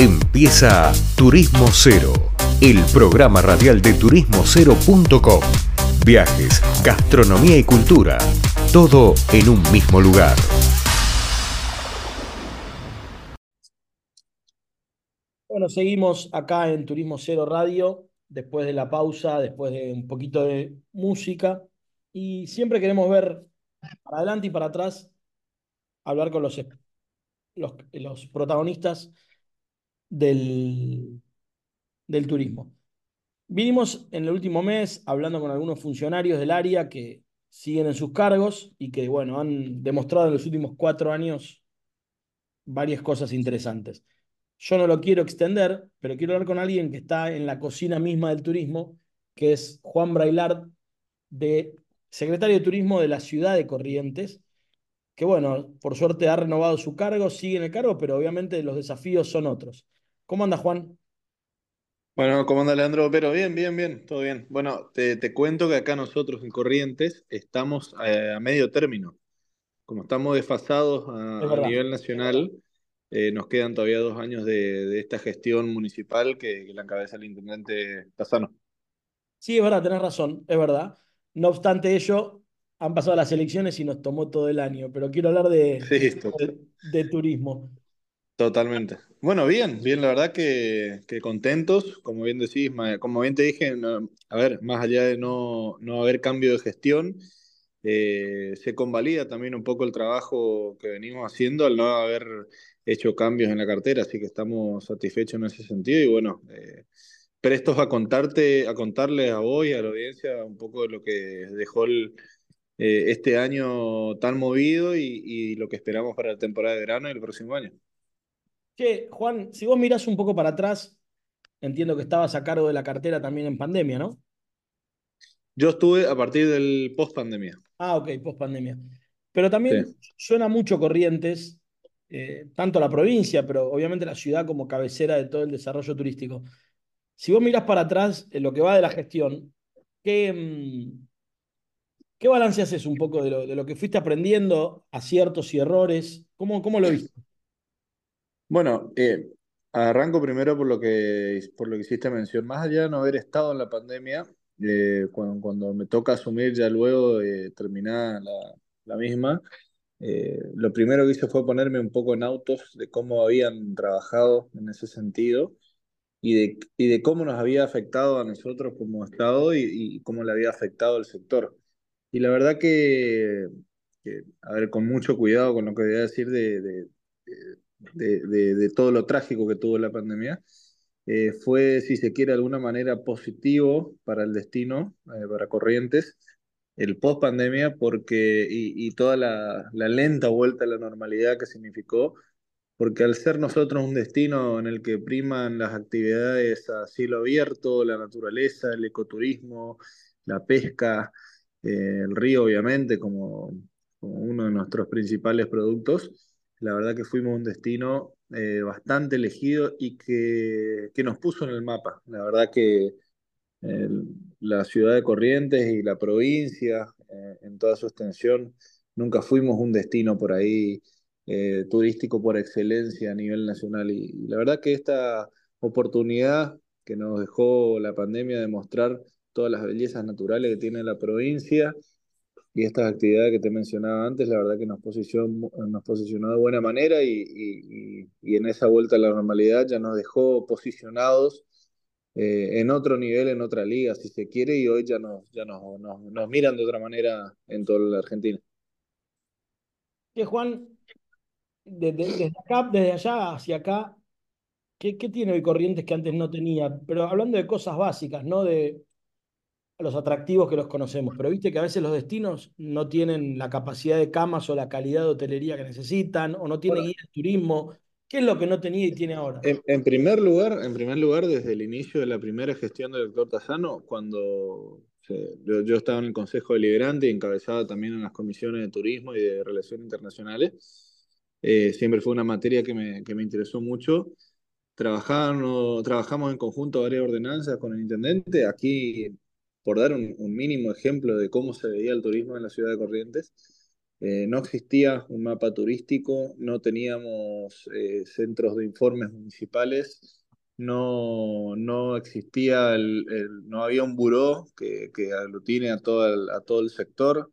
Empieza Turismo Cero, el programa radial de turismocero.com. Viajes, gastronomía y cultura, todo en un mismo lugar. Bueno, seguimos acá en Turismo Cero Radio, después de la pausa, después de un poquito de música, y siempre queremos ver para adelante y para atrás, hablar con los, los, los protagonistas del, del turismo. Vinimos en el último mes hablando con algunos funcionarios del área que siguen en sus cargos y que, bueno, han demostrado en los últimos cuatro años varias cosas interesantes. Yo no lo quiero extender, pero quiero hablar con alguien que está en la cocina misma del turismo, que es Juan Brailard, de secretario de Turismo de la ciudad de Corrientes, que bueno, por suerte ha renovado su cargo, sigue en el cargo, pero obviamente los desafíos son otros. ¿Cómo anda, Juan? Bueno, ¿cómo anda, Leandro? Pero bien, bien, bien, todo bien. Bueno, te, cuento que acá nosotros en Corrientes estamos eh, a medio término. Como estamos desfasados a, nivel nacional, eh, nos quedan todavía dos años de, esta gestión municipal que, la encabeza el intendente Tazano. Sí, es verdad, tenés razón, es verdad. No obstante ello, han pasado las elecciones y nos tomó todo el año, pero quiero hablar de, de turismo. Totalmente. Bueno, bien, bien, la verdad que, contentos, como bien decís, como bien te dije, a ver, más allá de no, no haber cambio de gestión, eh, se convalida también un poco el trabajo que venimos haciendo al no haber hecho cambios en la cartera, así que estamos satisfechos en ese sentido y bueno, eh, prestos a contarte, a contarles a vos y a la audiencia un poco de lo que dejó eh, este año tan movido y lo que esperamos para la temporada de verano y el próximo año. Che, Juan, si vos mirás un poco para atrás, entiendo que estabas a cargo de la cartera también en pandemia, ¿no? Yo estuve a partir del post pandemia. Ah, ok, post pandemia. Pero también suena mucho Corrientes, eh, tanto la provincia, pero obviamente la ciudad como cabecera de todo el desarrollo turístico. Si vos mirás para atrás en lo que va de la gestión, ¿qué, mm, qué balance haces un poco de lo, de lo, que fuiste aprendiendo, aciertos y errores? ¿Cómo, cómo lo viste? Bueno, eh, arranco primero por lo que, por lo que hiciste mención. Más allá de no haber estado en la pandemia, eh, cuando, cuando, me toca asumir ya luego de terminada la, la misma, eh, lo primero que hice fue ponerme un poco en autos de cómo habían trabajado en ese sentido y de, y de cómo nos había afectado a nosotros como Estado y, y cómo le había afectado al sector. Y la verdad que, que, a ver, con mucho cuidado con lo que voy a decir de, de de, todo lo trágico que tuvo la pandemia, eh, fue, si se quiere, de alguna manera positivo para el destino, eh, para Corrientes, el post pandemia, porque, y, toda la, lenta vuelta a la normalidad que significó, porque al ser nosotros un destino en el que priman las actividades a cielo abierto, la naturaleza, el ecoturismo, la pesca, eh, el río, obviamente, como, como uno de nuestros principales productos, la verdad que fuimos un destino eh, bastante elegido y que, que, nos puso en el mapa. La verdad que la ciudad de Corrientes y la provincia, eh, en toda su extensión, nunca fuimos un destino por ahí eh, turístico por excelencia a nivel nacional. Y, y, la verdad que esta oportunidad que nos dejó la pandemia de mostrar todas las bellezas naturales que tiene la provincia, y estas actividades que te mencionaba antes, la verdad que nos posicionó, nos posicionó de buena manera y, y, y, en esa vuelta a la normalidad ya nos dejó posicionados eh, en otro nivel, en otra liga, si se quiere, y hoy ya nos, ya nos, nos, miran de otra manera en toda la Argentina. Que Juan, desde, acá, desde allá hacia acá, ¿qué, ¿qué tiene hoy Corrientes que antes no tenía? Pero hablando de cosas básicas, ¿no? De, los atractivos que los conocemos, pero viste que a veces los destinos no tienen la capacidad de camas o la calidad de hotelería que necesitan, o no tienen guía de turismo. ¿Qué es lo que no tenía y tiene ahora? En, primer lugar, en primer lugar, desde el inicio de la primera gestión del doctor Tazano, cuando yo, estaba en el Consejo Deliberante y encabezaba también en las comisiones de turismo y de relaciones internacionales, eh, siempre fue una materia que me, que me interesó mucho. Trabajamos, trabajamos en conjunto varias ordenanzas con el intendente. Aquí por dar un, mínimo ejemplo de cómo se veía el turismo en la ciudad de Corrientes, eh, no existía un mapa turístico, no teníamos eh, centros de informes municipales, no, no existía, el, no había un buró que, que aglutine a todo el, a todo el sector,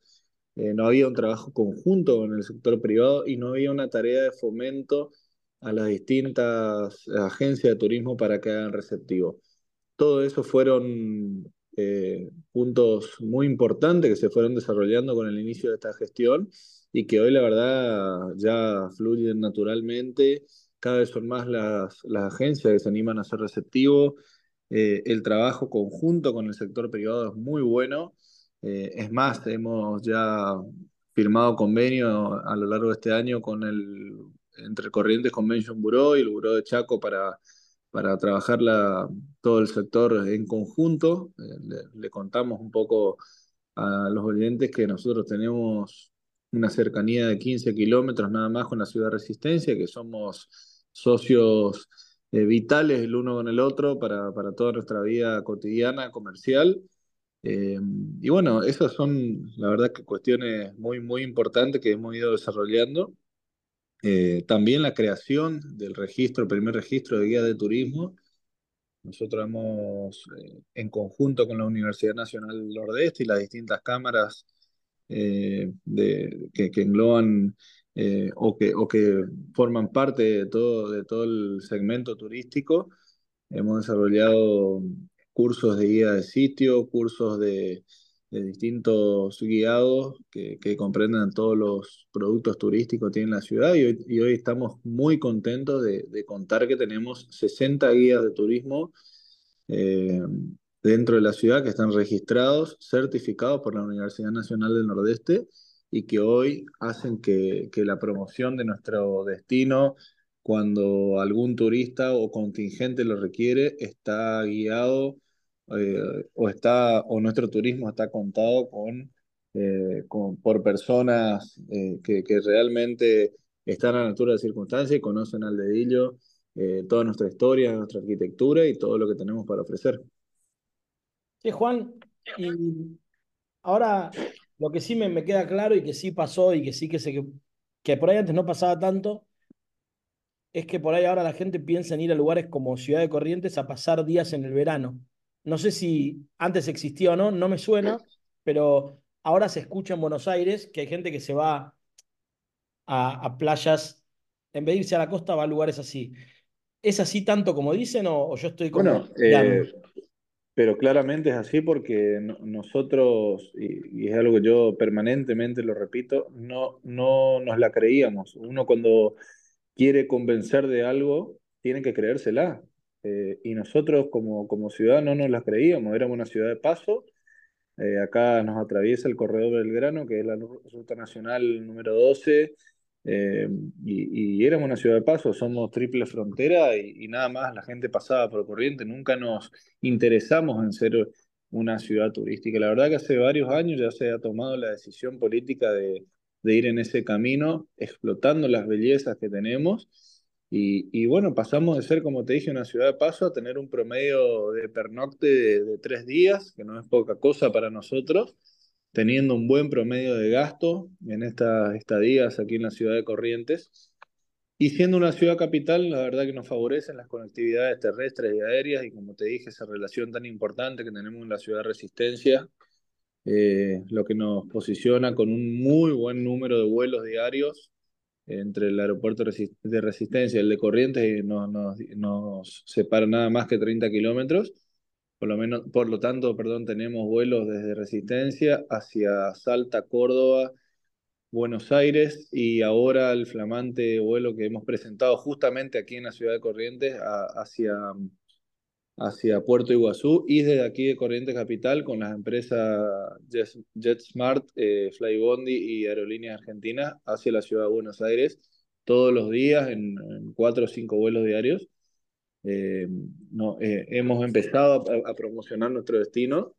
eh, no había un trabajo conjunto con el sector privado y no había una tarea de fomento a las distintas agencias de turismo para que hagan receptivo. Todo eso fueron eh, puntos muy importantes que se fueron desarrollando con el inicio de esta gestión y que hoy la verdad ya fluyen naturalmente. Cada vez son más las, las agencias que se animan a ser receptivos. Eh, el trabajo conjunto con el sector privado es muy bueno. Eh, es más, hemos ya firmado convenio a lo largo de este año con el entre Corrientes Convention Bureau y el Bureau de Chaco para para trabajar todo el sector en conjunto. Eh, le, contamos un poco a los oyentes que nosotros tenemos una cercanía de 15 kilómetros nada más con la ciudad de Resistencia, que somos socios eh, vitales el uno con el otro para, para toda nuestra vida cotidiana, comercial. Eh, y bueno, esas son, la verdad, que cuestiones muy, muy importantes que hemos ido desarrollando eh, también la creación del registro, el primer registro de guía de turismo. Nosotros hemos, eh, en conjunto con la Universidad Nacional del Nordeste y las distintas cámaras eh, de, que, que, engloban o, que, o que forman parte de todo, de todo el segmento turístico, hemos desarrollado cursos de guía de sitio, cursos de, de distintos guiados que, que, comprenden todos los productos turísticos que tiene la ciudad y hoy, estamos muy contentos de, de, contar que tenemos 60 guías de turismo eh, dentro de la ciudad que están registrados, certificados por la Universidad Nacional del Nordeste y que hoy hacen que, que la promoción de nuestro destino cuando algún turista o contingente lo requiere, está guiado eh, o, está, o nuestro turismo está contado con, eh, con por personas eh, que, que, realmente están a la altura de circunstancias y conocen al dedillo toda nuestra historia, nuestra arquitectura y todo lo que tenemos para ofrecer. Sí, Juan, y ahora lo que sí me, me queda claro y que sí pasó y que sí que, se, que, que por ahí antes no pasaba tanto, es que por ahí ahora la gente piensa en ir a lugares como Ciudad de Corrientes a pasar días en el verano. No sé si antes existía o no, no me suena, pero ahora se escucha en Buenos Aires que hay gente que se va a, playas, en vez de irse a la costa, va a lugares así. ¿Es así tanto como dicen o, yo estoy como... Bueno, eh, pero claramente es así porque nosotros, y, es algo que yo permanentemente lo repito, no, no nos la creíamos. Uno cuando quiere convencer de algo, tiene que creérsela. Eh, y nosotros como, como ciudad no nos las creíamos, éramos una ciudad de paso. Eh, acá nos atraviesa el corredor Belgrano, que es la ruta nacional número 12, eh, y, y, éramos una ciudad de paso, somos triple frontera y, nada más la gente pasaba por corriente, nunca nos interesamos en ser una ciudad turística. La verdad que hace varios años ya se ha tomado la decisión política de, de ir en ese camino, explotando las bellezas que tenemos y, bueno, pasamos de ser, como te dije, una ciudad de paso a tener un promedio de pernocte de, tres días, que no es poca cosa para nosotros, teniendo un buen promedio de gasto en estas estadías aquí en la ciudad de Corrientes. Y siendo una ciudad capital, la verdad que nos favorecen las conectividades terrestres y aéreas y como te dije, esa relación tan importante que tenemos en la ciudad de Resistencia, eh, lo que nos posiciona con un muy buen número de vuelos diarios entre el aeropuerto de Resistencia y el de Corrientes no, nos, nos separa nada más que 30 kilómetros. Por lo, menos, por lo tanto, perdón, tenemos vuelos desde Resistencia hacia Salta, Córdoba, Buenos Aires y ahora el flamante vuelo que hemos presentado justamente aquí en la ciudad de Corrientes hacia hacia Puerto Iguazú y desde aquí de Corrientes Capital con las empresas JetSmart, eh, Flybondi y Aerolíneas Argentinas hacia la ciudad de Buenos Aires todos los días en, cuatro o cinco vuelos diarios. Eh, no, eh, hemos empezado a, a, promocionar nuestro destino,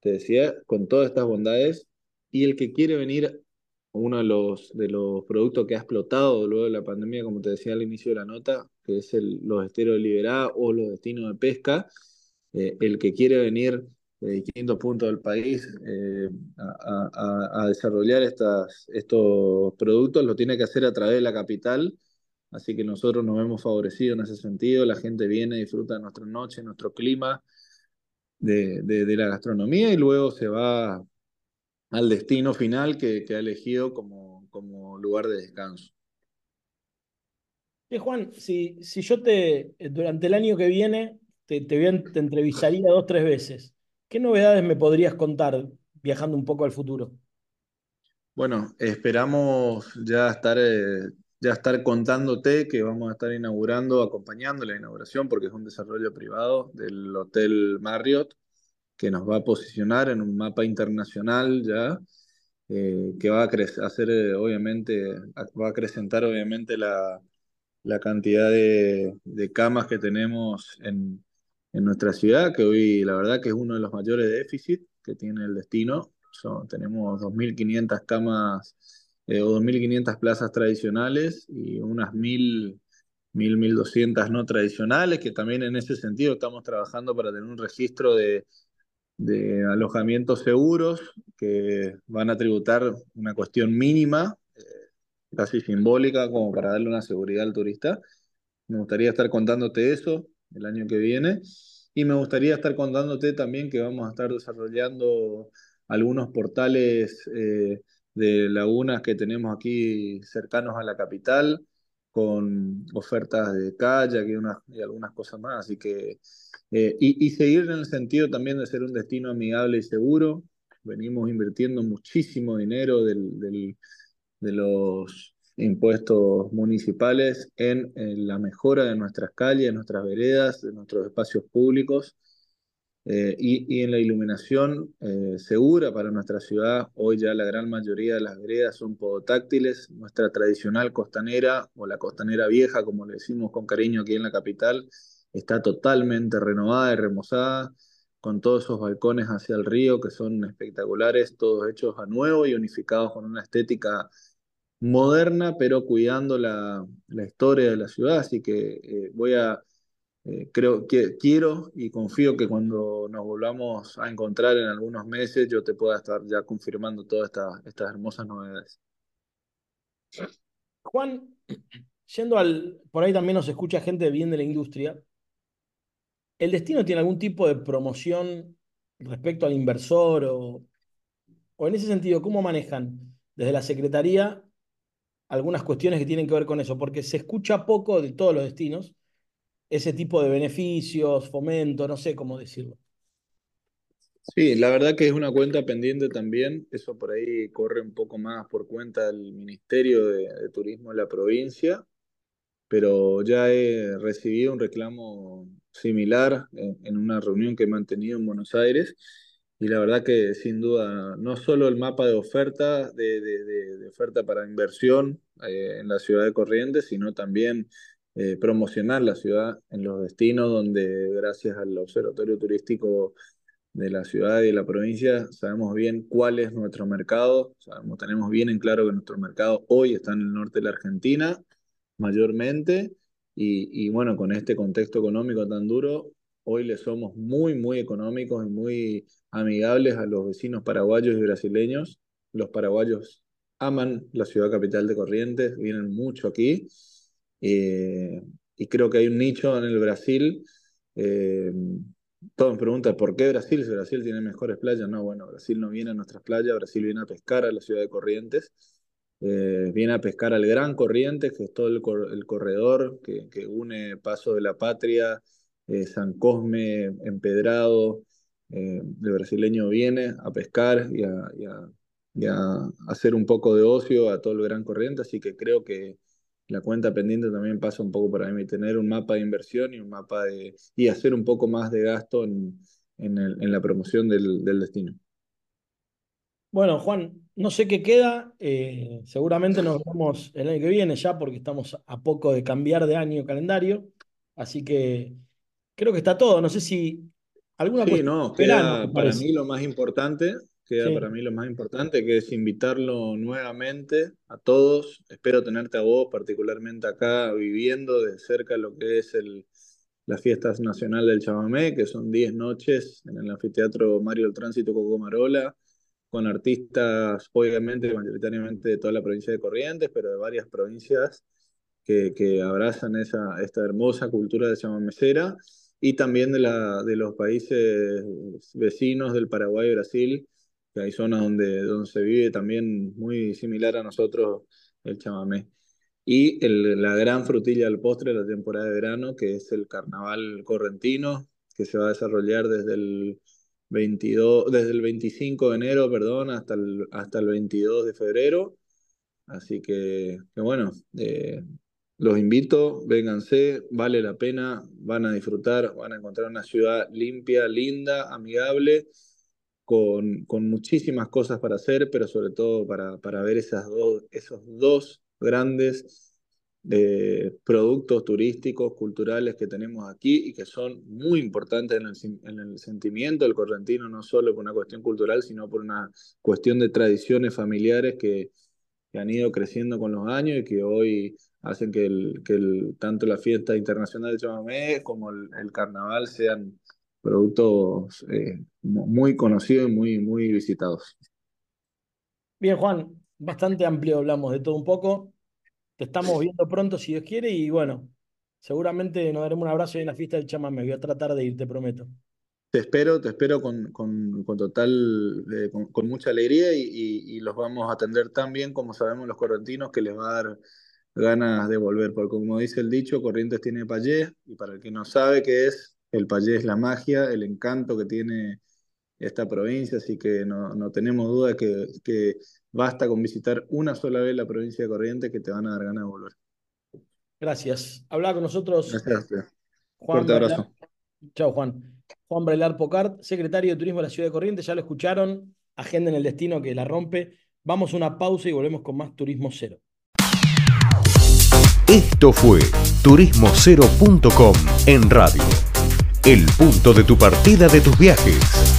te decía, con todas estas bondades y el que quiere venir uno de los, de los productos que ha explotado luego de la pandemia, como te decía al inicio de la nota, que es el, los esteros de Liberá o los destinos de pesca. Eh, el que quiere venir de distintos puntos del país eh, a, desarrollar estas, estos productos, lo tiene que hacer a través de la capital. Así que nosotros nos hemos favorecido en ese sentido. La gente viene, disfruta de nuestra noche, nuestro clima, de, de, la gastronomía y luego se va al destino final que, que ha elegido como, como lugar de descanso. Juan, si, si yo te, durante el año que viene, te, te, te entrevistaría dos, tres veces, ¿qué novedades me podrías contar viajando un poco al futuro? Bueno, esperamos ya estar, eh, ya estar contándote que vamos a estar inaugurando, acompañando la inauguración, porque es un desarrollo privado del Hotel Marriott, que nos va a posicionar en un mapa internacional ya, eh, que va a hacer, eh, obviamente, va a acrecentar obviamente la, la cantidad de, camas que tenemos en, nuestra ciudad, que hoy la verdad que es uno de los mayores déficits que tiene el destino. Tenemos 2.500 camas eh, o 2.500 plazas tradicionales y unas 1.000, 1.200 no tradicionales, que también en ese sentido estamos trabajando para tener un registro de, alojamientos seguros que van a tributar una cuestión mínima, casi simbólica, como para darle una seguridad al turista. Me gustaría estar contándote eso el año que viene y me gustaría estar contándote también que vamos a estar desarrollando algunos portales eh, de lagunas que tenemos aquí cercanos a la capital, con ofertas de kayak y, unas, y algunas cosas más. Así que, eh, y, seguir en el sentido también de ser un destino amigable y seguro. Venimos invirtiendo muchísimo dinero del, del, de los impuestos municipales en, en, la mejora de nuestras calles, de nuestras veredas, de nuestros espacios públicos. Eh, y, en la iluminación eh, segura para nuestra ciudad, hoy ya la gran mayoría de las veredas son podotáctiles. Nuestra tradicional costanera o la costanera vieja, como le decimos con cariño aquí en la capital, está totalmente renovada y remozada, con todos esos balcones hacia el río que son espectaculares, todos hechos a nuevo y unificados con una estética moderna, pero cuidando la, la historia de la ciudad. Así que eh, voy a eh, creo que quiero y confío que cuando nos volvamos a encontrar en algunos meses yo te pueda estar ya confirmando todas estas hermosas novedades. Juan, yendo al, por ahí también nos escucha gente bien de la industria. ¿El destino tiene algún tipo de promoción respecto al inversor o, o en ese sentido, cómo manejan desde la Secretaría algunas cuestiones que tienen que ver con eso? Porque se escucha poco de todos los destinos ese tipo de beneficios, fomento, no sé cómo decirlo. Sí, la verdad que es una cuenta pendiente también, eso por ahí corre un poco más por cuenta del Ministerio de, Turismo de la provincia, pero ya he recibido un reclamo similar en, una reunión que he mantenido en Buenos Aires y la verdad que sin duda no solo el mapa de oferta, de, de oferta para inversión eh, en la ciudad de Corrientes, sino también eh, promocionar la ciudad en los destinos donde gracias al Observatorio Turístico de la ciudad y de la provincia sabemos bien cuál es nuestro mercado, sabemos, tenemos bien en claro que nuestro mercado hoy está en el norte de la Argentina mayormente y, y bueno, con este contexto económico tan duro, hoy le somos muy, muy económicos y muy amigables a los vecinos paraguayos y brasileños. Los paraguayos aman la ciudad capital de Corrientes, vienen mucho aquí eh, y creo que hay un nicho en el Brasil. Eh, todos me preguntan, ¿por qué Brasil? Si Brasil tiene mejores playas. No, bueno, Brasil no viene a nuestras playas, Brasil viene a pescar a la ciudad de Corrientes. Eh, viene a pescar al Gran Corrientes, que es todo el, corredor que, que, une Paso de la Patria, San Cosme, Empedrado. el brasileño viene a pescar y a, hacer un poco de ocio a todo el Gran Corriente, así que creo que la cuenta pendiente también pasa un poco para mí, tener un mapa de inversión y un mapa de y hacer un poco más de gasto en, en, la promoción del, del, destino. Bueno, Juan, no sé qué queda, eh, seguramente nos vemos el año que viene ya porque estamos a poco de cambiar de año calendario, así que creo que está todo, no sé si alguna sí, no, queda para mí lo más importante queda para mí lo más importante, que es invitarlo nuevamente a todos. Espero tenerte a vos, particularmente acá, viviendo de cerca lo que es el, las fiestas nacionales del chamamé, que son 10 noches en el anfiteatro Mario del Tránsito Cocomarola, con artistas, obviamente, mayoritariamente de toda la provincia de Corrientes, pero de varias provincias que, que abrazan esa, esta hermosa cultura de chamamecera, y también de, la, de los países vecinos del Paraguay y Brasil, que hay zonas donde, donde se vive también muy similar a nosotros el chamamé. Y el, la gran frutilla del postre de la temporada de verano, que es el carnaval correntino, que se va a desarrollar desde el 22, desde el 25 de enero, perdón, hasta el, hasta el 22 de febrero. Así que, que bueno, eh, los invito, vénganse, vale la pena, van a disfrutar, van a encontrar una ciudad limpia, linda, amigable, con, con muchísimas cosas para hacer, pero sobre todo para, para ver esas dos, esos dos grandes eh, productos turísticos, culturales que tenemos aquí y que son muy importantes en el, en el, sentimiento del correntino, no solo por una cuestión cultural, sino por una cuestión de tradiciones familiares que, que han ido creciendo con los años y que hoy hacen que, el, que el, tanto la fiesta internacional de chamamé como el, el carnaval sean productos eh, muy conocidos y muy, muy visitados. Bien, Juan, bastante amplio hablamos de todo un poco. Te estamos viendo pronto, si Dios quiere, y bueno, seguramente nos daremos un abrazo en la fiesta del chamamé. Voy a tratar de ir, te prometo. Te espero, te espero con, con, con total, eh, con, con, mucha alegría y, y, y, los vamos a atender tan bien como sabemos los correntinos que les va a dar ganas de volver, porque como dice el dicho, Corrientes tiene payés y para el que no sabe qué es, el payés es la magia, el encanto que tiene esta provincia, así que no, no tenemos duda que, que, basta con visitar una sola vez la provincia de Corrientes que te van a dar ganas de volver. Gracias. Habla con nosotros. Gracias. Juan Fuerte abrazo. Chao, Juan. Juan Brelar Pocart, secretario de Turismo de la Ciudad de Corrientes, ya lo escucharon. Agenda en el destino que la rompe. Vamos a una pausa y volvemos con más Turismo Cero. Esto fue turismocero.com en radio. El punto de tu partida de tus viajes.